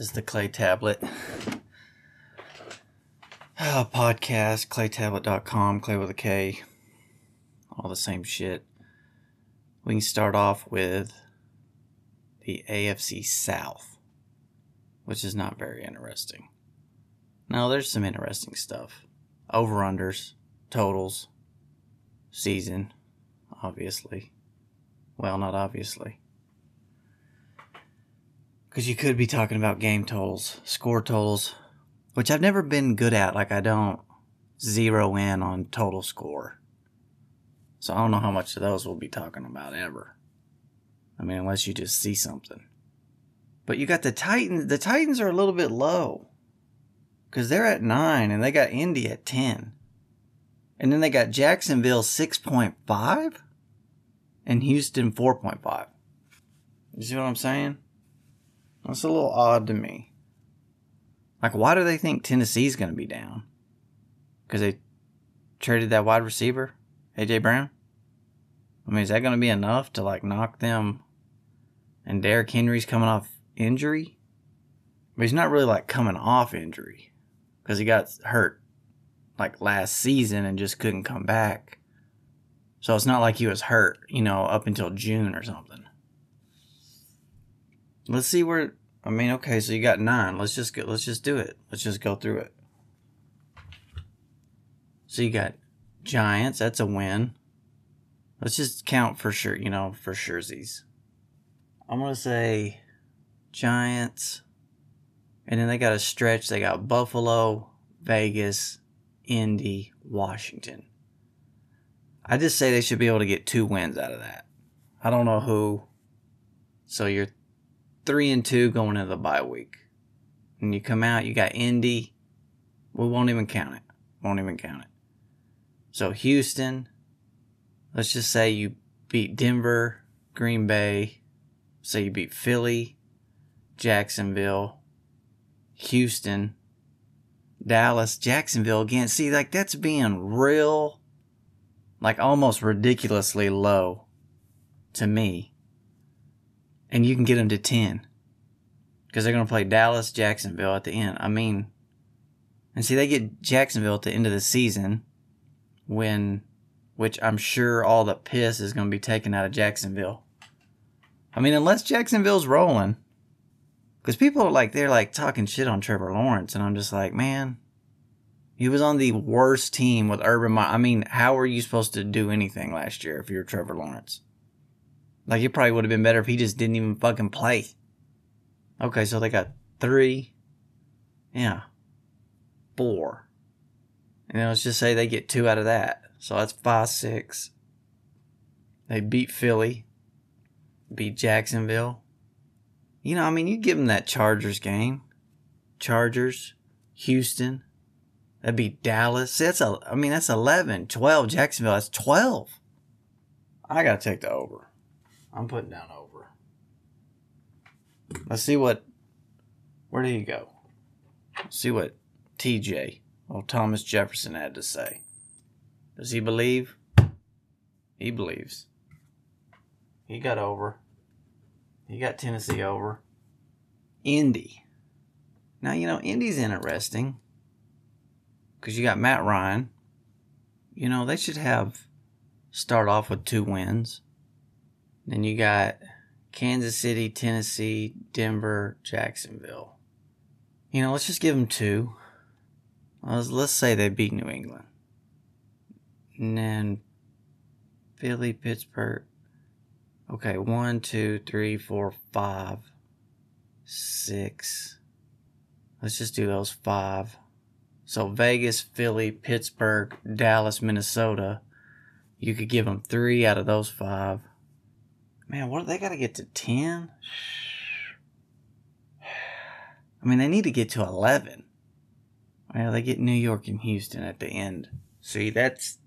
is the Clay Tablet. Uh, podcast, claytablet.com, clay with a K. All the same shit. We can start off with the AFC South, which is not very interesting. Now, there's some interesting stuff. Over unders, totals, season, obviously. Well, not obviously. Because you could be talking about game totals, score totals, which I've never been good at. Like, I don't zero in on total score. So I don't know how much of those we'll be talking about ever. I mean, unless you just see something. But you got the Titans. The Titans are a little bit low. Because they're at 9 and they got Indy at 10. And then they got Jacksonville 6.5 and Houston 4.5. You see what I'm saying? That's a little odd to me. Like, why do they think Tennessee's going to be down? Because they traded that wide receiver, AJ Brown? I mean, is that going to be enough to, like, knock them? And Derrick Henry's coming off injury? But he's not really, like, coming off injury because he got hurt, like, last season and just couldn't come back. So it's not like he was hurt, you know, up until June or something. Let's see where. I mean, okay, so you got nine. Let's just go. Let's just do it. Let's just go through it. So you got Giants. That's a win. Let's just count for sure. You know, for surezies. I'm gonna say Giants, and then they got a stretch. They got Buffalo, Vegas, Indy, Washington. I just say they should be able to get two wins out of that. I don't know who. So you're three and two going into the bye week. And you come out, you got Indy. We won't even count it. Won't even count it. So Houston, let's just say you beat Denver, Green Bay, say you beat Philly, Jacksonville, Houston, Dallas, Jacksonville again. See, like that's being real, like almost ridiculously low to me and you can get them to 10 because they're going to play Dallas, Jacksonville at the end. I mean, and see, they get Jacksonville at the end of the season when, which I'm sure all the piss is going to be taken out of Jacksonville. I mean, unless Jacksonville's rolling, because people are like, they're like talking shit on Trevor Lawrence, and I'm just like, man, he was on the worst team with Urban Meyer. I mean, how are you supposed to do anything last year if you're Trevor Lawrence? Like it probably would have been better if he just didn't even fucking play. Okay, so they got three. Yeah. Four. And let's just say they get two out of that. So that's five, six. They beat Philly. Beat Jacksonville. You know, I mean, you give them that Chargers game. Chargers, Houston. That'd be Dallas. That's a, I mean, that's 11, 12. Jacksonville, that's 12. I got to take the over. I'm putting down over. Let's see what. Where did he go? Let's see what TJ, or Thomas Jefferson, had to say. Does he believe? He believes. He got over. He got Tennessee over. Indy. Now, you know, Indy's interesting because you got Matt Ryan. You know, they should have start off with two wins. Then you got Kansas City, Tennessee, Denver, Jacksonville. You know, let's just give them two. Let's, let's say they beat New England. And then Philly, Pittsburgh. Okay, one, two, three, four, five, six. Let's just do those five. So Vegas, Philly, Pittsburgh, Dallas, Minnesota. You could give them three out of those five. Man, what they got to get to 10? I mean, they need to get to 11. Well, they get New York and Houston at the end. See, that's.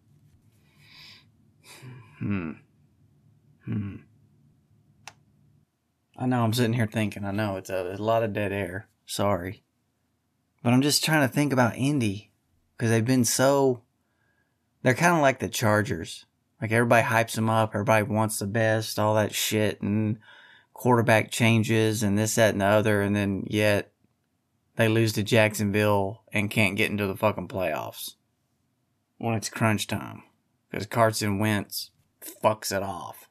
Hmm. Hmm. I know I'm sitting here thinking, I know it's a, a lot of dead air. Sorry. But I'm just trying to think about Indy. Because they've been so. They're kind of like the Chargers. Like everybody hypes them up, everybody wants the best, all that shit, and quarterback changes and this, that, and the other, and then yet they lose to Jacksonville and can't get into the fucking playoffs when it's crunch time because Carson Wentz fucks it off.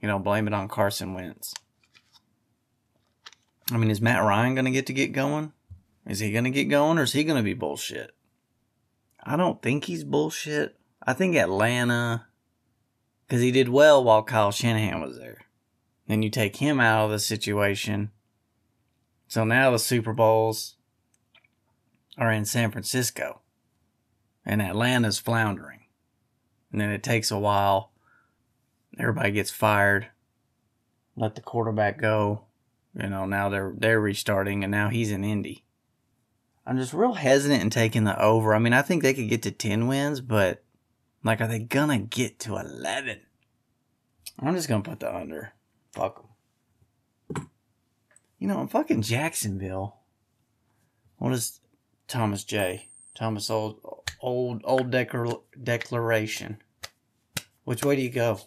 You know, blame it on Carson Wentz. I mean, is Matt Ryan going to get to get going? Is he going to get going or is he going to be bullshit? I don't think he's bullshit. I think Atlanta, because he did well while Kyle Shanahan was there. Then you take him out of the situation. So now the Super Bowls are in San Francisco. And Atlanta's floundering. And then it takes a while. Everybody gets fired. Let the quarterback go. You know, now they're they're restarting and now he's in Indy. I'm just real hesitant in taking the over. I mean, I think they could get to 10 wins, but like, are they gonna get to 11? I'm just gonna put the under. Fuck them. You know, I'm fucking Jacksonville, what is Thomas J? Thomas Old Old Old declar- Declaration. Which way do you go?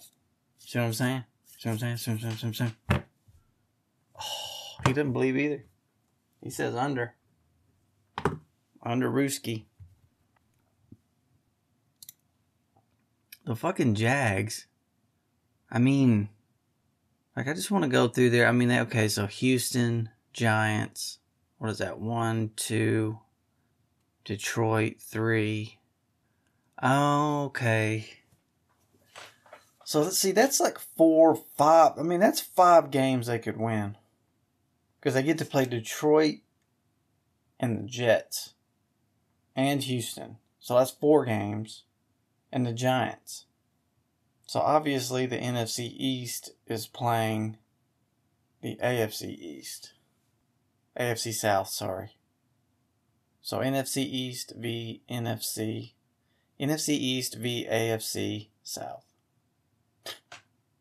See what I'm saying? See what I'm saying? See what I'm saying? See what I'm saying? Oh, he doesn't believe either. He says under. Under Ruski. The fucking Jags. I mean, like, I just want to go through there. I mean, okay, so Houston, Giants. What is that? One, two. Detroit, three. Okay. So let's see, that's like four, five. I mean, that's five games they could win. Because they get to play Detroit and the Jets and Houston. So that's four games. And the Giants. So obviously the NFC East is playing the AFC East. AFC South, sorry. So NFC East v NFC. NFC East v AFC South.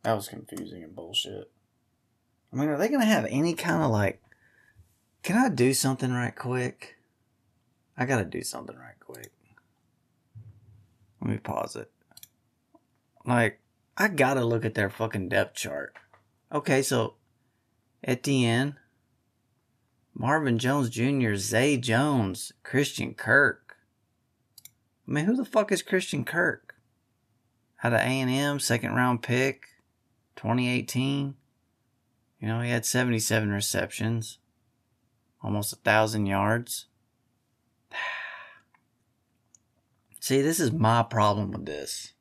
That was confusing and bullshit. I mean, are they going to have any kind of like. Can I do something right quick? I got to do something right quick. Let me pause it. Like, I got to look at their fucking depth chart. Okay, so at the end, Marvin Jones Jr., Zay Jones, Christian Kirk. I mean, who the fuck is Christian Kirk? Out of A&M, second round pick, 2018. You know, he had 77 receptions, almost a thousand yards. See, this is my problem with this.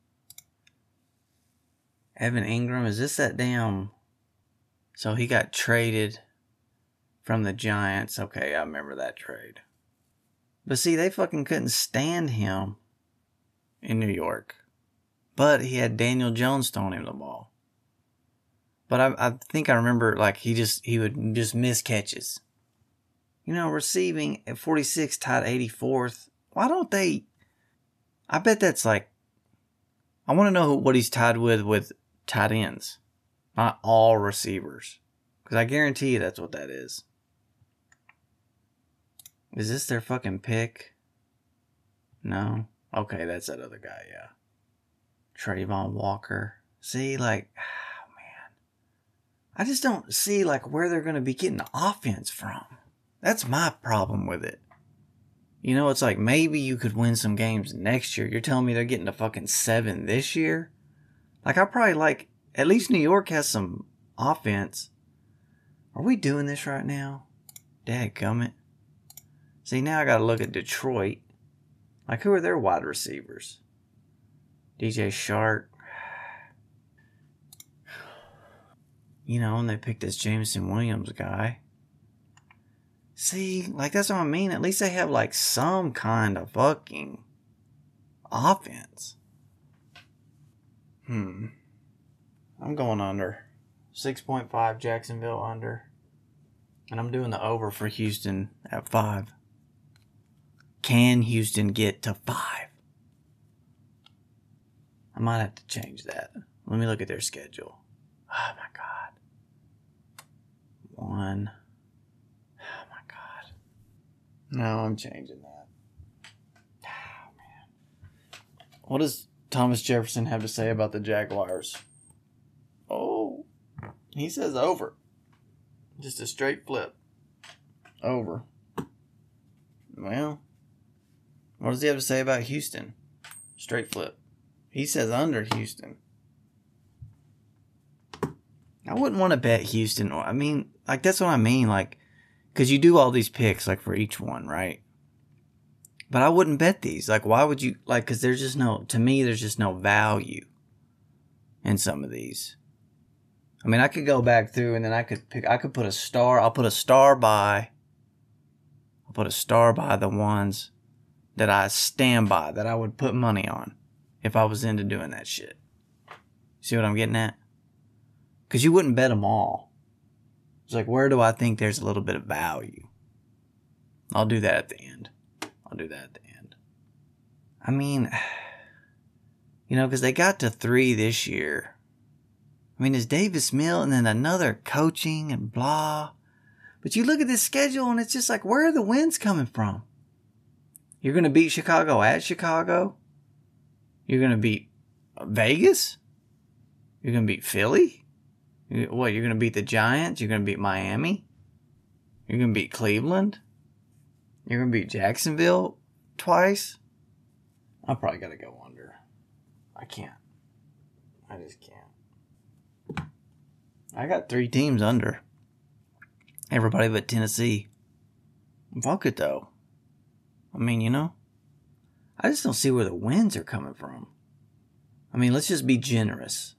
Evan Engram, is this that damn. So he got traded from the Giants. Okay, I remember that trade. But see, they fucking couldn't stand him in New York. But he had Daniel Jones throwing him the ball. But I, I think I remember like he just he would just miss catches. You know, receiving at 46 tied 84th. Why don't they I bet that's like I want to know what he's tied with with tight ends, not all receivers. Because I guarantee you that's what that is. Is this their fucking pick? No? Okay, that's that other guy, yeah. Travon Walker. See, like, oh man. I just don't see, like, where they're to be getting the offense from. That's my problem with it. You know, it's like maybe you could win some games next year. You're telling me they're getting to fucking seven this year? Like, I probably like, at least New York has some offense. Are we doing this right now? Dadgummit. See, now I gotta look at Detroit. Like, who are their wide receivers? DJ Chark. You know, and they picked this Jameson Williams guy. See, like that's what I mean. At least they have like some kind of fucking offense. Hmm. I'm going under. 6.5 Jacksonville under. And I'm doing the over for Houston at 5. Can Houston get to 5? I might have to change that. Let me look at their schedule. Oh my god. One. No, I'm changing that. Oh man. What does Thomas Jefferson have to say about the Jaguars? Oh. He says over. Just a straight flip. Over. Well, what does he have to say about Houston? Straight flip. He says under Houston. I wouldn't want to bet Houston. I mean, like that's what I mean. Like, because you do all these picks like for each one, right? But I wouldn't bet these. Like, why would you? Like, because there's just no. To me, there's just no value in some of these. I mean, I could go back through and then I could pick. I could put a star. I'll put a star by. I'll put a star by the ones that I stand by that I would put money on if I was into doing that shit. See what I'm getting at? Because you wouldn't bet them all. It's like, where do I think there's a little bit of value? I'll do that at the end. I'll do that at the end. I mean, you know, because they got to three this year. I mean, it's Davis Mill and then another coaching and blah. But you look at this schedule and it's just like, where are the wins coming from? You're going to beat Chicago at Chicago? You're going to beat Vegas? You're going to beat Philly? What, you're going to beat the Giants? You're going to beat Miami? You're going to beat Cleveland? You're going to beat Jacksonville twice? I probably got to go under. I can't. I just can't. I got three teams under. Everybody but Tennessee. Fuck it though. I mean, you know, I just don't see where the wins are coming from. I mean, let's just be generous.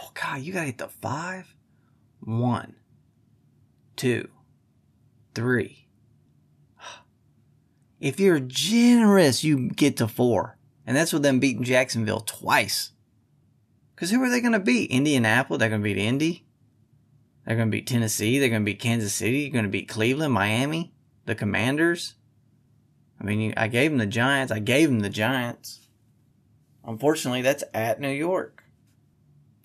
Oh, God, you gotta hit the five. One, two, three. If you're generous, you get to four. And that's with them beating Jacksonville twice. Because who are they going to beat? Indianapolis? They're going to beat Indy? They're going to beat Tennessee? They're going to beat Kansas City? They're going to beat Cleveland? Miami? The Commanders? I mean, I gave them the Giants. I gave them the Giants. Unfortunately, that's at New York.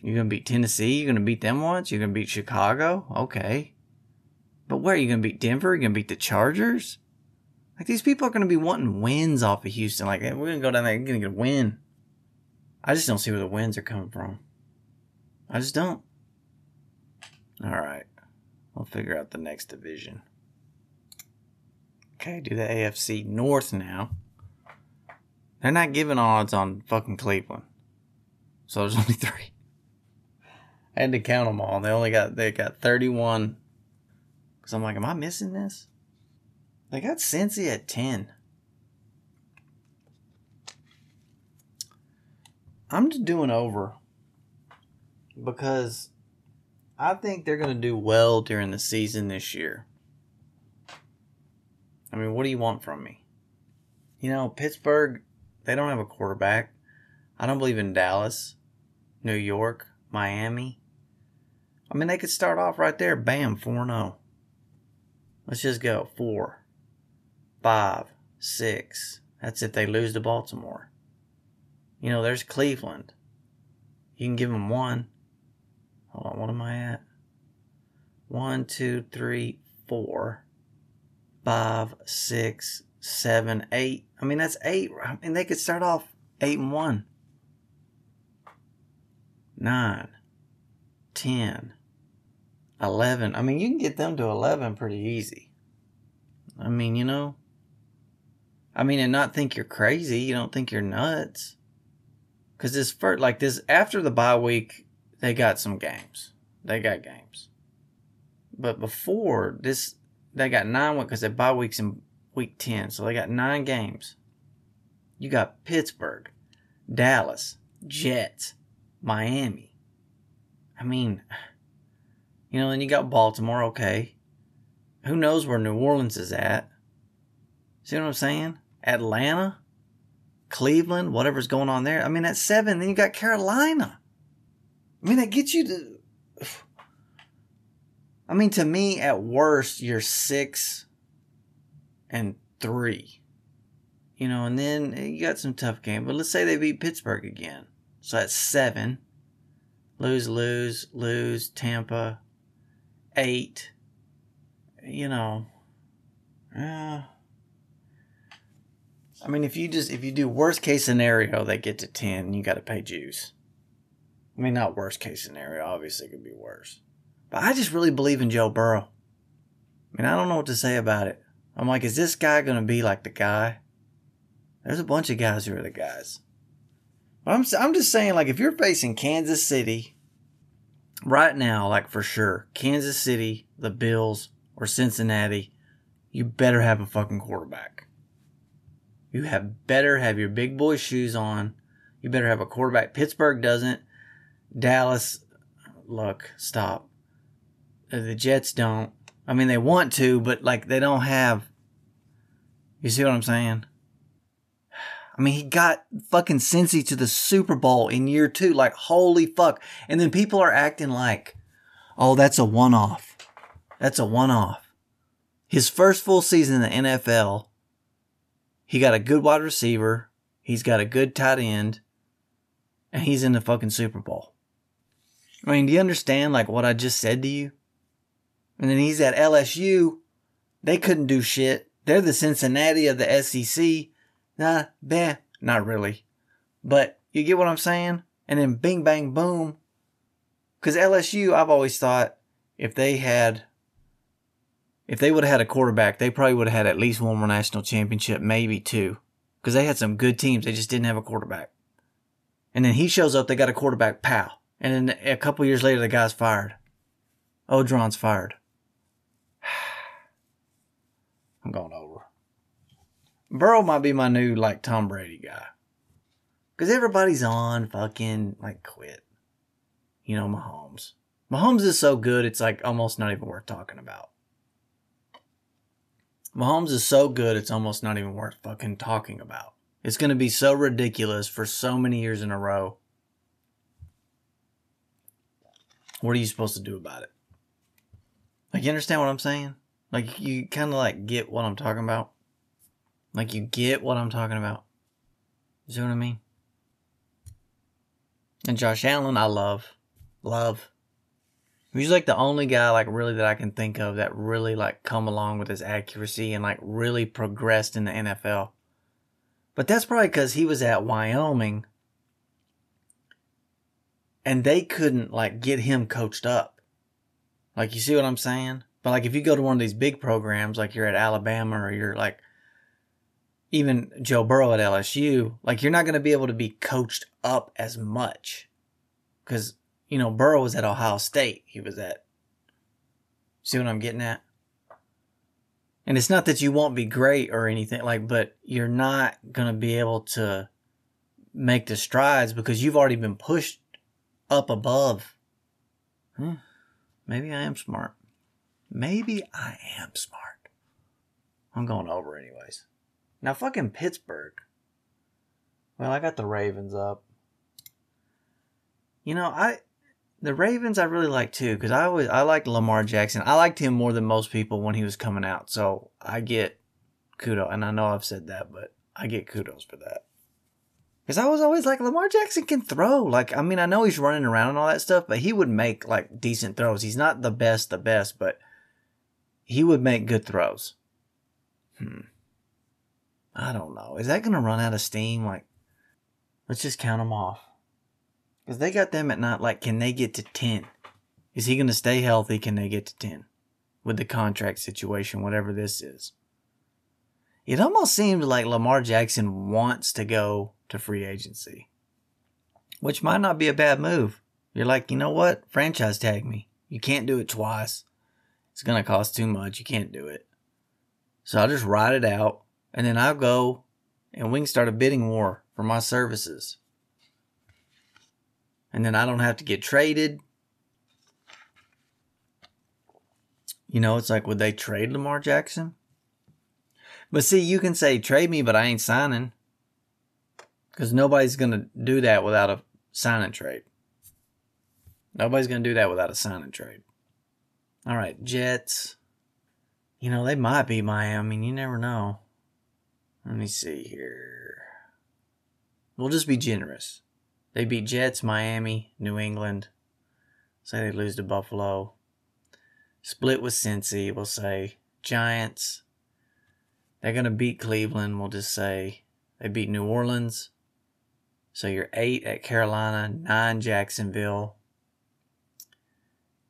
You're going to beat Tennessee? You're going to beat them once? You're going to beat Chicago? Okay. But where? Are you going to beat Denver? You're going to beat the Chargers? Like, these people are going to be wanting wins off of Houston. Like, we're going to go down there and going to get a win. I just don't see where the wins are coming from. I just don't. All right. We'll figure out the next division. Okay, do the AFC North now. They're not giving odds on fucking Cleveland. So there's only three. I had to count them all. They only got they got 31. Cause I'm like, am I missing this? They got Cincy at 10. I'm just doing over because I think they're going to do well during the season this year. I mean, what do you want from me? You know, Pittsburgh, they don't have a quarterback. I don't believe in Dallas, New York, Miami. I mean, they could start off right there. Bam, 4 0. Let's just go. 4, 5, 6. That's if they lose to Baltimore. You know, there's Cleveland. You can give them one. Hold on, what am I at? One, two, three, four, five, six, seven, eight. I mean, that's eight. I mean, they could start off eight and one. Nine, ten, eleven. I mean, you can get them to 11 pretty easy. I mean, you know, I mean, and not think you're crazy. You don't think you're nuts. Because this first, like this, after the bye week, they got some games. They got games. But before this, they got nine because they bye weeks in week 10. So they got nine games. You got Pittsburgh, Dallas, Jets, Miami. I mean, you know, then you got Baltimore, okay. Who knows where New Orleans is at? See what I'm saying? Atlanta? Cleveland, whatever's going on there. I mean, at seven, then you got Carolina. I mean, that gets you to. I mean, to me, at worst, you're six and three. You know, and then you got some tough games. But let's say they beat Pittsburgh again. So that's seven. Lose, lose, lose. Tampa, eight. You know. Uh, I mean, if you just if you do worst case scenario, they get to ten. You got to pay juice. I mean, not worst case scenario. Obviously, it could be worse. But I just really believe in Joe Burrow. I mean, I don't know what to say about it. I'm like, is this guy to be like the guy? There's a bunch of guys who are the guys. But I'm, I'm just saying, like, if you're facing Kansas City right now, like for sure, Kansas City, the Bills, or Cincinnati, you better have a fucking quarterback. You have better have your big boy shoes on. You better have a quarterback. Pittsburgh doesn't. Dallas, look, stop. Uh, the Jets don't. I mean, they want to, but like they don't have. You see what I'm saying? I mean, he got fucking Cincy to the Super Bowl in year two. Like, holy fuck. And then people are acting like, oh, that's a one off. That's a one off. His first full season in the NFL, he got a good wide receiver. He's got a good tight end. And he's in the fucking Super Bowl. I mean, do you understand like what I just said to you? And then he's at LSU. They couldn't do shit. They're the Cincinnati of the SEC. Nah, bah, not really. But you get what I'm saying? And then bing, bang, boom. Because LSU, I've always thought if they had, if they would have had a quarterback, they probably would have had at least one more national championship, maybe two. Because they had some good teams. They just didn't have a quarterback. And then he shows up, they got a quarterback, pow. And then a couple years later, the guy's fired. Orgeron's fired. I'm going over. Burrow might be my new like Tom Brady guy. Cause everybody's on fucking like quit. You know, Mahomes. Mahomes is so good, it's like almost not even worth talking about. Mahomes is so good, it's almost not even worth fucking talking about. It's going to be so ridiculous for so many years in a row. What are you supposed to do about it? Like, you understand what I'm saying? Like, you kind of like get what I'm talking about? Like, you get what I'm talking about? You see what I mean? And Josh Allen, I love. Love. He's like the only guy, like, really that I can think of that really, like, come along with his accuracy and, like, really progressed in the NFL. But that's probably because he was at Wyoming and they couldn't, like, get him coached up. Like, you see what I'm saying? But, like, if you go to one of these big programs, like you're at Alabama or you're, like, even Joe Burrow at LSU, like, you're not going to be able to be coached up as much. Because, you know, Burrow was at Ohio State. He was at. See what I'm getting at? And it's not that you won't be great or anything, like, but you're not going to be able to make the strides because you've already been pushed up above. Hmm. Maybe I am smart. Maybe I am smart. I'm going over anyways. Now, fucking Pittsburgh. Well, I got the Ravens up. You know, I the Ravens I really like too because I always I liked Lamar Jackson. I liked him more than most people when he was coming out. So I get kudos, and I know I've said that, but I get kudos for that. Because I was always like Lamar Jackson can throw. Like I mean I know he's running around and all that stuff, but he would make like decent throws. He's not the best, the best, but he would make good throws. Hmm. I don't know. Is that gonna run out of steam? Like, let's just count them off. Because they got them at not like, can they get to 10? Is he going to stay healthy? Can they get to 10? With the contract situation, whatever this is. It almost seems like Lamar Jackson wants to go to free agency, which might not be a bad move. You're like, you know what? Franchise tag me. You can't do it twice. It's going to cost too much. You can't do it. So I'll just ride it out and then I'll go and we can start a bidding war for my services and then I don't have to get traded. You know, it's like, would they trade Lamar Jackson? But see, you can say, trade me, but I ain't signing. Because nobody's going to do that without a signing trade. Nobody's going to do that without a signing trade. All right, Jets. You know, they might be Miami. You never know. Let me see here. We'll just be generous. They beat Jets, Miami, New England. Say they lose to Buffalo. Split with Cincy, we'll say. Giants. They're going to beat Cleveland, we'll just say. They beat New Orleans. So you're 8 at Carolina, 9 Jacksonville,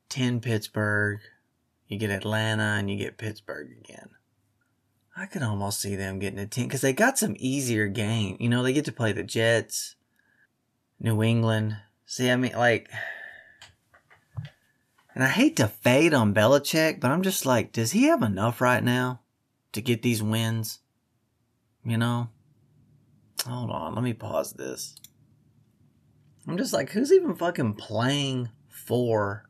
10 Pittsburgh. You get Atlanta and you get Pittsburgh again. I could almost see them getting a 10 because they got some easier game. You know, they get to play the Jets, New England. See, I mean, like, and I hate to fade on Belichick, but I'm just like, does he have enough right now to get these wins? You know? Hold on, let me pause this. I'm just like, who's even fucking playing for?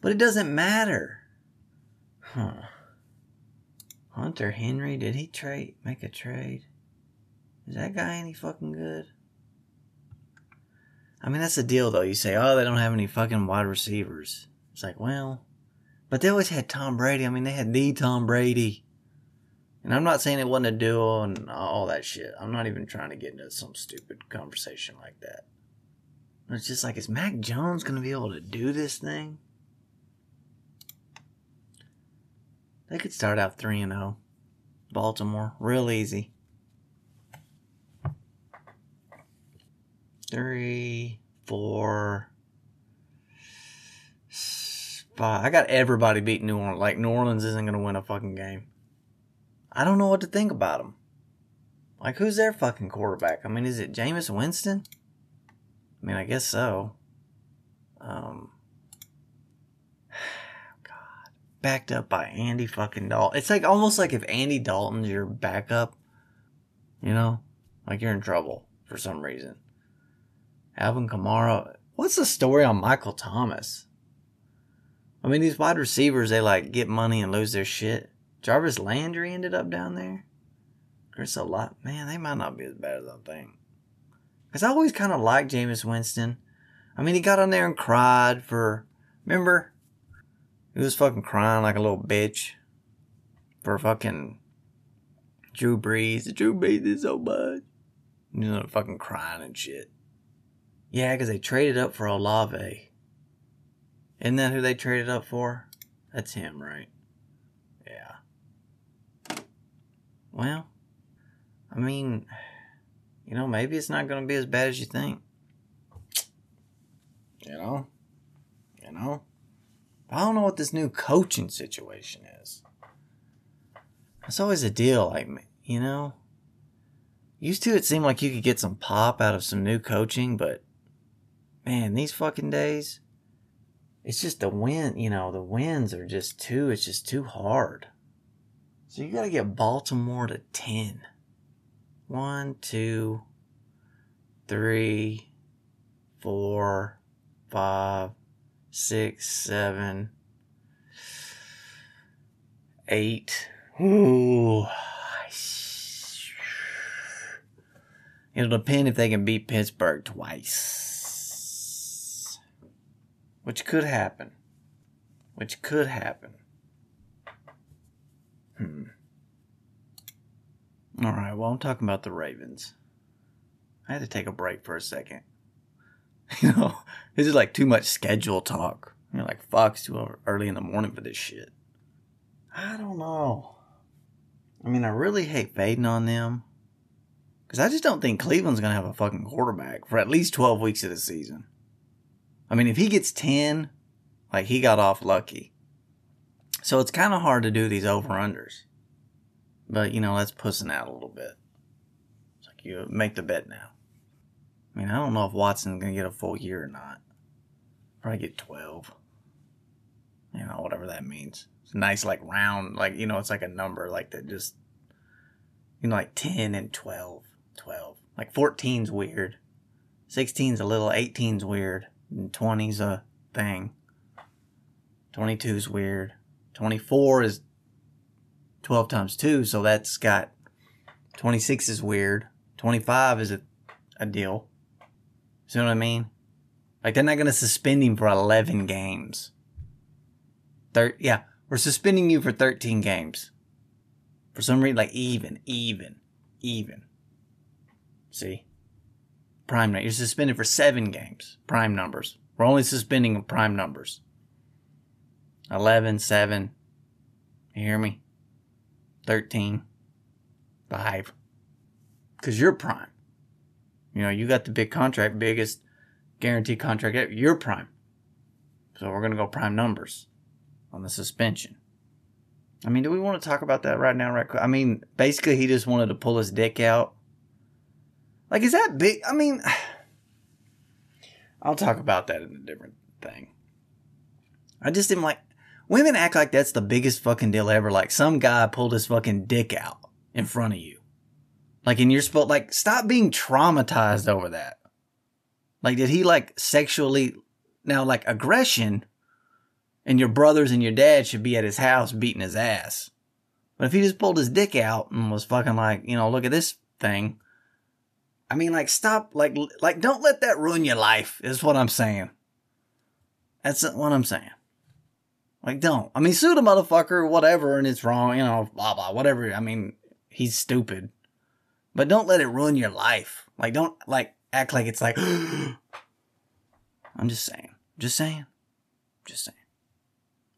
But it doesn't matter. Huh. Hunter Henry, did he trade make a trade? Is that guy any fucking good? I mean, that's the deal, though. You say, oh, they don't have any fucking wide receivers. It's like, well, but they always had Tom Brady. I mean, they had the Tom Brady. And I'm not saying it wasn't a duo and all that shit. I'm not even trying to get into some stupid conversation like that. It's just like, is Mac Jones going to be able to do this thing? They could start out 3 and 0. Baltimore, real easy. three, four, five. I got everybody beating New Orleans. Like New Orleans isn't gonna win a fucking game. I don't know what to think about them. Like who's their fucking quarterback? I mean, is it Jameis Winston? I mean, I guess so. Um, God, backed up by Andy fucking Dalton. It's like almost like if Andy Dalton's your backup, you know, like you're in trouble for some reason. Alvin Kamara. What's the story on Michael Thomas? I mean, these wide receivers, they like get money and lose their shit. Jarvis Landry ended up down there. Chris Olave. Man, they might not be as bad as I think. Because I always kind of liked Jameis Winston. I mean, he got on there and cried for. Remember? He was fucking crying like a little bitch for fucking Drew Brees. Drew Brees is so much. You know, fucking crying and shit. Yeah, because they traded up for Olave. Isn't that who they traded up for? That's him, right? Yeah. Well, I mean, you know, maybe it's not going to be as bad as you think. You know? You know? I don't know what this new coaching situation is. It's always a deal, like, you know? Used to, it seemed like you could get some pop out of some new coaching, but man, these fucking days, it's just the wind, you know, the winds are just too, it's just too hard. So you got to get Baltimore to 10. One, two, three, four, five, six, seven, eight. Ooh. It'll depend if they can beat Pittsburgh twice which could happen. Which could happen. Hmm. All right, well, I'm talking about the Ravens. I had to take a break for a second. You know, this is like too much schedule talk. You know, like, fuck, it's too early in the morning for this shit. I don't know. I mean, I really hate fading on them. Because I just don't think Cleveland's going to have a fucking quarterback for at least 12 weeks of the season. I mean, if he gets 10, like he got off lucky. So it's kind of hard to do these over unders. But, you know, that's pussing out a little bit. It's like you make the bet now. I mean, I don't know if Watson's going to get a full year or not. Probably get 12. You know, whatever that means. It's nice, like round, like, you know, it's like a number, like that just, you know, like 10 and 12. 12. Like 14's weird. 16's a little, 18's weird. 20's a thing. 22 is weird. 24 is 12 times 2, so that's got 26 is weird. 25 is a, a deal. See what I mean? Like they're not going to suspend him for 11 games. Thir- yeah, we're suspending you for 13 games. For some reason, like even, even, even. See? prime night. You're suspended for seven games. Prime numbers. We're only suspending prime numbers. 11, 7. You hear me? 13, 5. Because you're prime. You know, you got the big contract, biggest guaranteed contract ever. You're prime. So we're going to go prime numbers on the suspension. I mean, do we want to talk about that right now? Right? I mean, basically, he just wanted to pull his dick out. Like, is that big? I mean, I'll talk about that in a different thing. I just am like, women act like that's the biggest fucking deal ever. Like, some guy pulled his fucking dick out in front of you. Like, and you're supposed, like, stop being traumatized over that. Like, did he, like, sexually, now, like, aggression, and your brothers and your dad should be at his house beating his ass. But if he just pulled his dick out and was fucking like, you know, look at this thing, I mean, like, stop, like, like, don't let that ruin your life. Is what I'm saying. That's what I'm saying. Like, don't. I mean, sue the motherfucker, whatever, and it's wrong, you know, blah blah, whatever. I mean, he's stupid, but don't let it ruin your life. Like, don't like act like it's like. I'm just saying. Just saying. Just saying.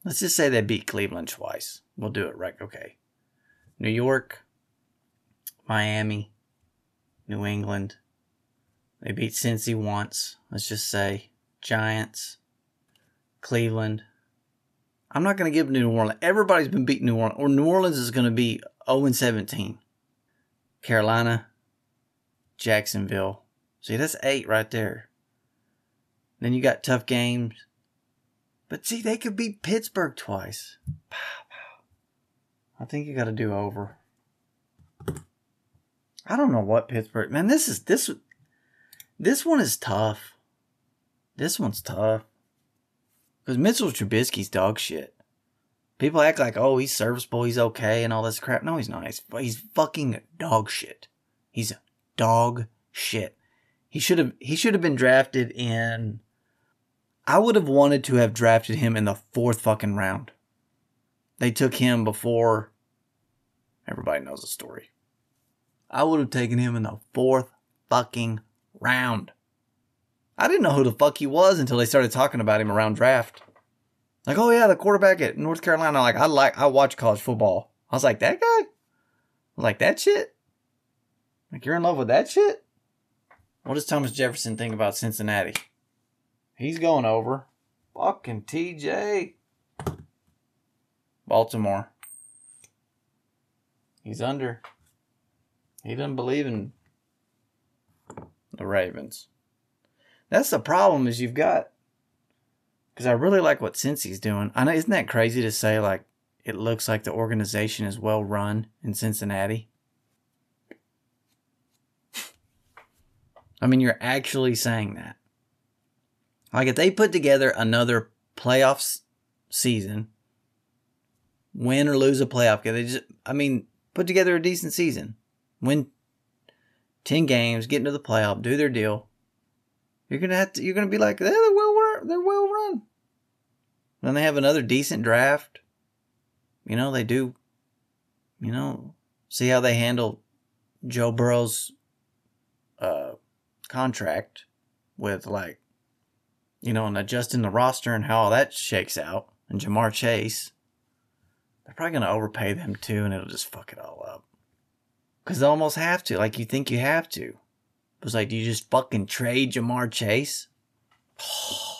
Let's just say they beat Cleveland twice. We'll do it right. Okay. New York, Miami, New England. They beat Cincy once. Let's just say Giants, Cleveland. I'm not going to give New Orleans. Everybody's been beating New Orleans, or New Orleans is going to be 0 17. Carolina, Jacksonville. See, that's eight right there. Then you got tough games. But see, they could beat Pittsburgh twice. I think you got to do over. I don't know what Pittsburgh. Man, this is this this one is tough. This one's tough. Because Mitchell Trubisky's dog shit. People act like, oh, he's serviceable, he's okay, and all this crap. No, he's not. He's, he's fucking dog shit. He's dog shit. He should have he should have been drafted in. I would have wanted to have drafted him in the fourth fucking round. They took him before. Everybody knows the story. I would have taken him in the fourth fucking round. I didn't know who the fuck he was until they started talking about him around draft. Like, oh yeah, the quarterback at North Carolina. Like, I like, I watch college football. I was like, that guy? Like, that shit? Like, you're in love with that shit? What does Thomas Jefferson think about Cincinnati? He's going over. Fucking TJ. Baltimore. He's under. He doesn't believe in the Ravens. That's the problem is you've got because I really like what Cincy's doing. I know isn't that crazy to say like it looks like the organization is well run in Cincinnati. I mean, you're actually saying that. Like if they put together another playoffs season, win or lose a playoff game, they just I mean, put together a decent season. Win 10 games, get into the playoff, do their deal. You're gonna have to. You're gonna be like, they're they're well run. Then they have another decent draft. You know they do. You know, see how they handle Joe Burrow's uh, contract with like, you know, and adjusting the roster and how all that shakes out. And Ja'Marr Chase, they're probably gonna overpay them too, and it'll just fuck it all up. Cause they almost have to. Like you think you have to. It was like, do you just fucking trade Ja'Marr Chase?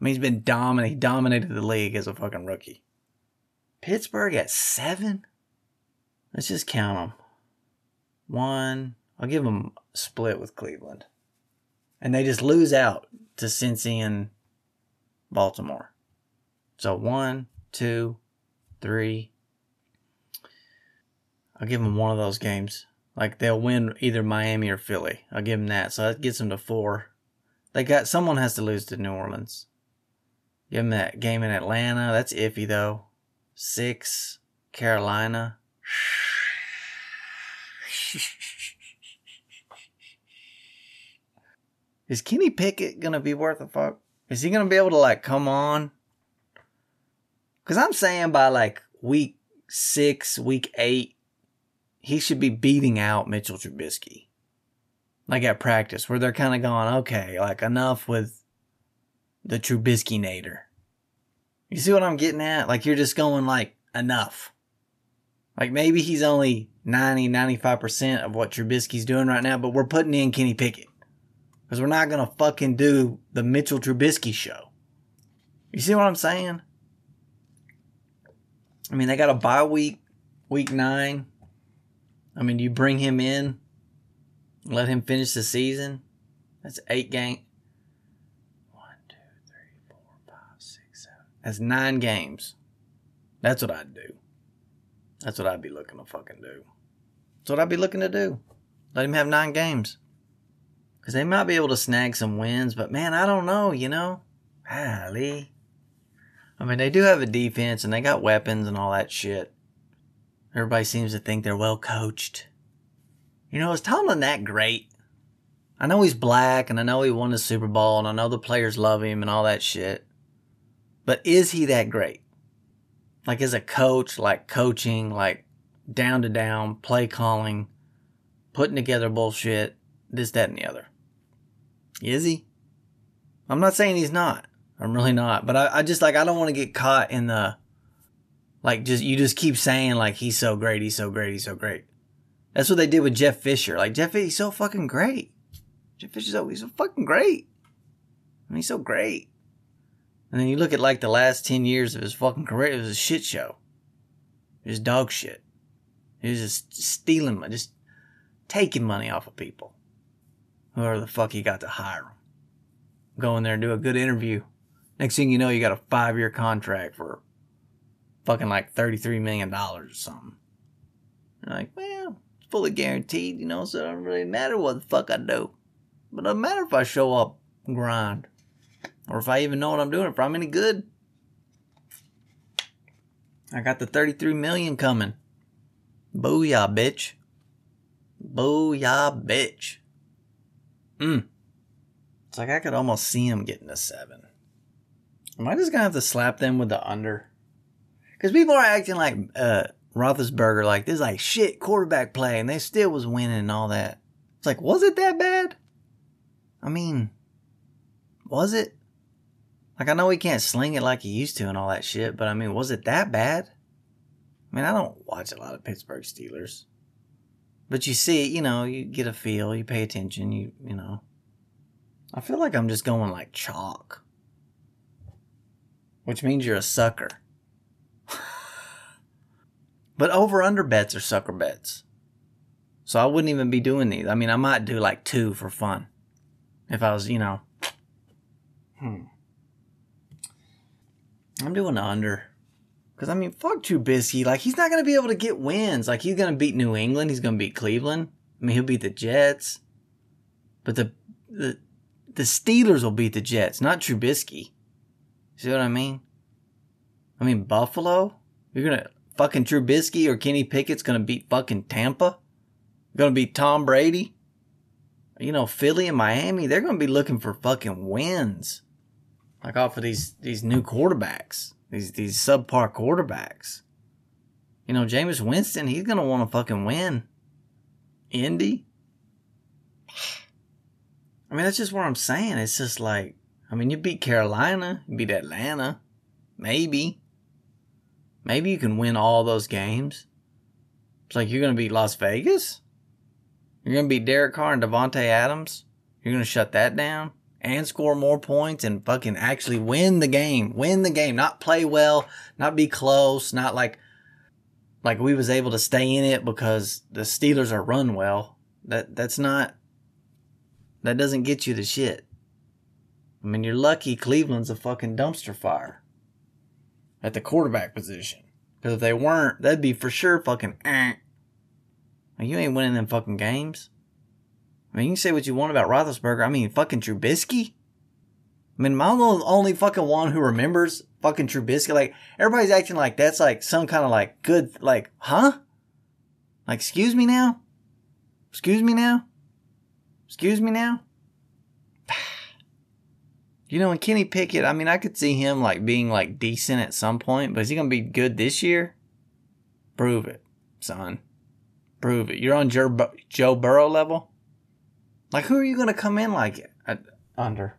I mean, he's been dominating, he dominated the league as a fucking rookie. Pittsburgh at seven? Let's just count them. One, I'll give them a split with Cleveland. And they just lose out to Cincy and Baltimore. So one, two, three. I'll give them one of those games. Like they'll win either Miami or Philly. I'll give them that. So that gets them to four. They got someone has to lose to New Orleans. Give them that game in Atlanta. That's iffy though. Six. Carolina. Is Kenny Pickett gonna be worth a fuck? Is he gonna be able to like come on? Cause I'm saying by like week six, week eight, he should be beating out Mitchell Trubisky. Like at practice, where they're kind of going, okay, like enough with the Trubisky nader. You see what I'm getting at? Like you're just going like enough. Like maybe he's only 90, 95% of what Trubisky's doing right now, but we're putting in Kenny Pickett. Because we're not going to fucking do the Mitchell Trubisky show. You see what I'm saying? I mean, they got a bye week, week nine. I mean, you bring him in, let him finish the season. That's eight game. One, two, three, four, five, six, seven. That's nine games. That's what I'd do. That's what I'd be looking to fucking do. That's what I'd be looking to do. Let him have nine games. Because they might be able to snag some wins, but man, I don't know, you know? Ali. I mean, they do have a defense and they got weapons and all that shit. Everybody seems to think they're well coached. You know, is Tomlin that great? I know he's black and I know he won the Super Bowl and I know the players love him and all that shit. But is he that great? Like as a coach, like coaching, like down to down, play calling, putting together bullshit, this, that, and the other. Is he? I'm not saying he's not. I'm really not. But I, I just like I don't want to get caught in the like just you just keep saying like he's so great, he's so great, he's so great. That's what they did with Jeff Fisher. Like Jeff Fisher's so fucking great. Jeff Fisher's so he's so fucking great. I mean, he's so great. And then you look at like the last ten years of his fucking career, it was a shit show. It was dog shit. He was just stealing, money, just taking money off of people. Whoever the fuck he got to hire him. Go in there and do a good interview. Next thing you know, you got a five year contract for fucking like $33 million or something. You're like, well, it's fully guaranteed, you know, so it don't really matter what the fuck I do. But it doesn't matter if I show up grind. Or if I even know what I'm doing, if I'm any good. I got the 33 million coming. Booyah, bitch. Booyah, bitch. Mm. It's like I could almost see him getting a seven. Am I just gonna have to slap them with the under? Because people are acting like uh, Roethlisberger, like this, like shit quarterback play, and they still was winning and all that. It's like, was it that bad? I mean, was it? Like I know he can't sling it like he used to and all that shit, but I mean, was it that bad? I mean, I don't watch a lot of Pittsburgh Steelers. But you see, you know, you get a feel, you pay attention, you you know. I feel like I'm just going like chalk. Which means you're a sucker. but over under bets are sucker bets. So I wouldn't even be doing these. I mean, I might do like two for fun. If I was, you know. Hmm. I'm doing under. Because, I mean, fuck Trubisky. Like, he's not going to be able to get wins. Like, he's going to beat New England. He's going to beat Cleveland. I mean, he'll beat the Jets. But the, the, the Steelers will beat the Jets, not Trubisky. See what I mean? I mean, Buffalo? You're going to, fucking Trubisky or Kenny Pickett's going to beat fucking Tampa? Going to beat Tom Brady? You know, Philly and Miami, they're going to be looking for fucking wins. Like off of these, these new quarterbacks these these subpar quarterbacks. You know, Jameis Winston, he's gonna want to fucking win. Indy. I mean, that's just what I'm saying. It's just like, I mean, you beat Carolina, you beat Atlanta, maybe. Maybe you can win all those games. It's like you're gonna beat Las Vegas. You're gonna beat Derek Carr and Davante Adams. You're gonna shut that down and score more points and fucking actually win the game. Win the game. Not play well, not be close, not like like we was able to stay in it because the Steelers are run well. That that's not that doesn't get you the shit. I mean, you're lucky Cleveland's a fucking dumpster fire at the quarterback position. Because if they weren't, that'd be for sure fucking eh. You ain't winning them fucking games. I mean, you can say what you want about Roethlisberger. I mean, fucking Trubisky. I mean, I'm the only fucking one who remembers fucking Trubisky. Like, everybody's acting like that's like some kind of like good, like, huh? Like, excuse me now? Excuse me now? Excuse me now? You know, and Kenny Pickett, I mean, I could see him like being like decent at some point, but is he going to be good this year? Prove it, son. Prove it. You're on Joe, Joe Burrow level? Like, who are you going to come in like at, under?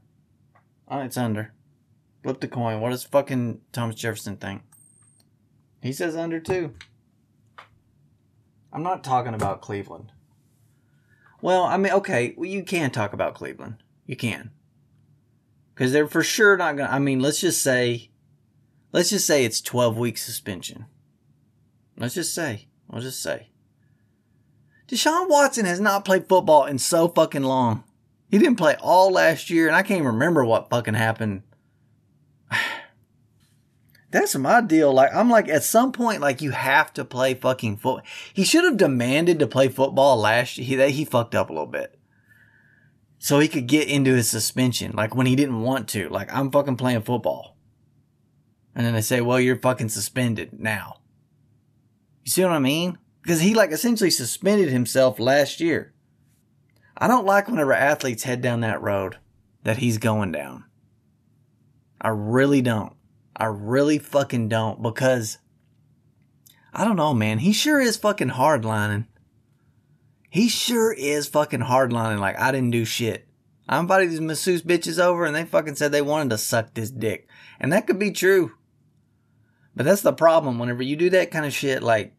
Oh, it's under. Flip the coin. What does fucking Thomas Jefferson think? He says under too. I'm not talking about Cleveland. Well, I mean, okay, well, you can talk about Cleveland. You can. Because they're for sure not going to. I mean, let's just say. Let's just say it's 12 week suspension. Let's just say. I'll just say. Deshaun Watson has not played football in so fucking long. He didn't play all last year, and I can't remember what fucking happened. That's my deal. Like, I'm like, at some point, like, you have to play fucking football. He should have demanded to play football last year. He, he fucked up a little bit. So he could get into his suspension, like when he didn't want to. Like, I'm fucking playing football. And then they say, well, you're fucking suspended now. You see what I mean? Because he, like, essentially suspended himself last year. I don't like whenever athletes head down that road that he's going down. I really don't. I really fucking don't because I don't know, man. He sure is fucking hardlining. He sure is fucking hardlining like I didn't do shit. I invited these masseuse bitches over and they fucking said they wanted to suck this dick. And that could be true. But that's the problem. Whenever you do that kind of shit, like,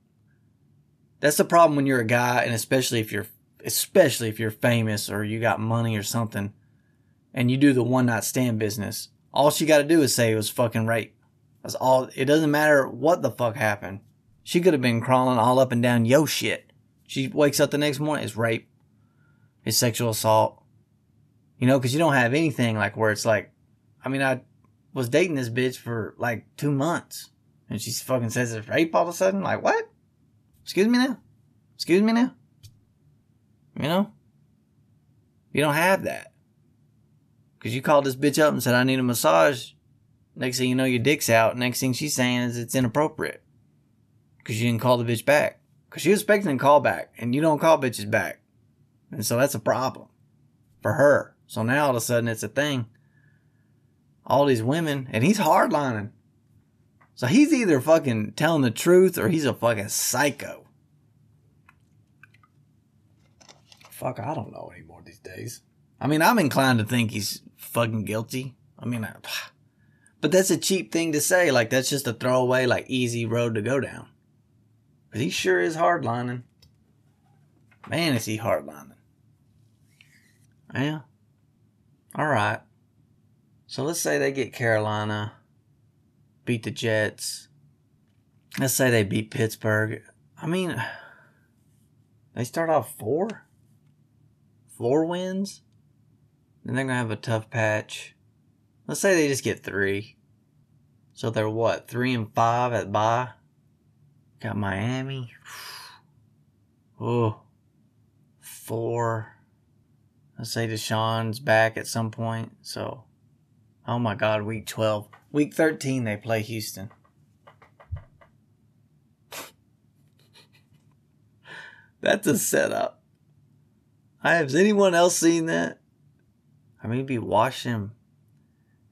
that's the problem when you're a guy and especially if you're especially if you're famous or you got money or something and you do the one night stand business, all she got to do is say it was fucking rape. That's all. It doesn't matter what the fuck happened. She could have been crawling all up and down yo shit. She wakes up the next morning, it's rape. It's sexual assault. You know, cause you don't have anything like where it's like, I mean, I was dating this bitch for like two months and she fucking says it's rape all of a sudden. Like, what? Excuse me now? Excuse me now? You know? You don't have that. Because you called this bitch up and said, I need a massage. Next thing you know, your dick's out. Next thing she's saying is it's inappropriate. Because you didn't call the bitch back. Because she was expecting a call back. And you don't call bitches back. And so that's a problem. For her. So now all of a sudden it's a thing. All these women. And he's hardlining. So he's either fucking telling the truth or he's a fucking psycho. Fuck, I don't know anymore these days. I mean, I'm inclined to think he's fucking guilty. I mean, I, but that's a cheap thing to say. Like, that's just a throwaway, like, easy road to go down. But he sure is hardlining. Man, is he hardlining. Yeah. All right. So let's say they get Carolina, beat the Jets. Let's say they beat Pittsburgh. I mean, they start off four? Four wins? Then they're to have a tough patch. Let's say they just get three. So they're what? Three and five at bye? Got Miami. Oh, four. Let's say Deshaun's back at some point. So, oh my God, week 12. Week 13, they play Houston. That's a setup. I, Has anyone else seen that? I maybe watch them.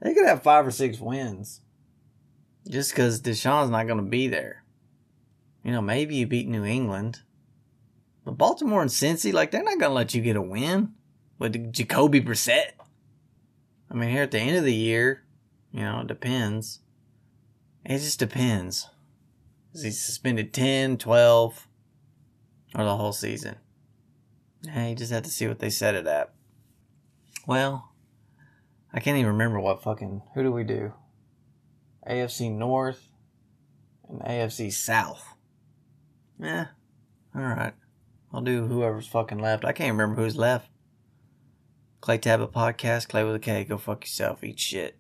They could have five or six wins. Just because Deshaun's not going to be there. You know, maybe you beat New England. But Baltimore and Cincy, like, they're not going to let you get a win with Jacoby Brissett. I mean, here at the end of the year, you know, it depends. It just depends. Is he suspended 10, 12, or the whole season? Hey, you just have to see what they set it at. Well, I can't even remember what fucking. Who do we do? AFC North and AFC South. Yeah, alright. I'll do whoever's fucking left. I can't remember who's left. Clay Tablet Podcast, Clay with a K. Go fuck yourself. Eat shit.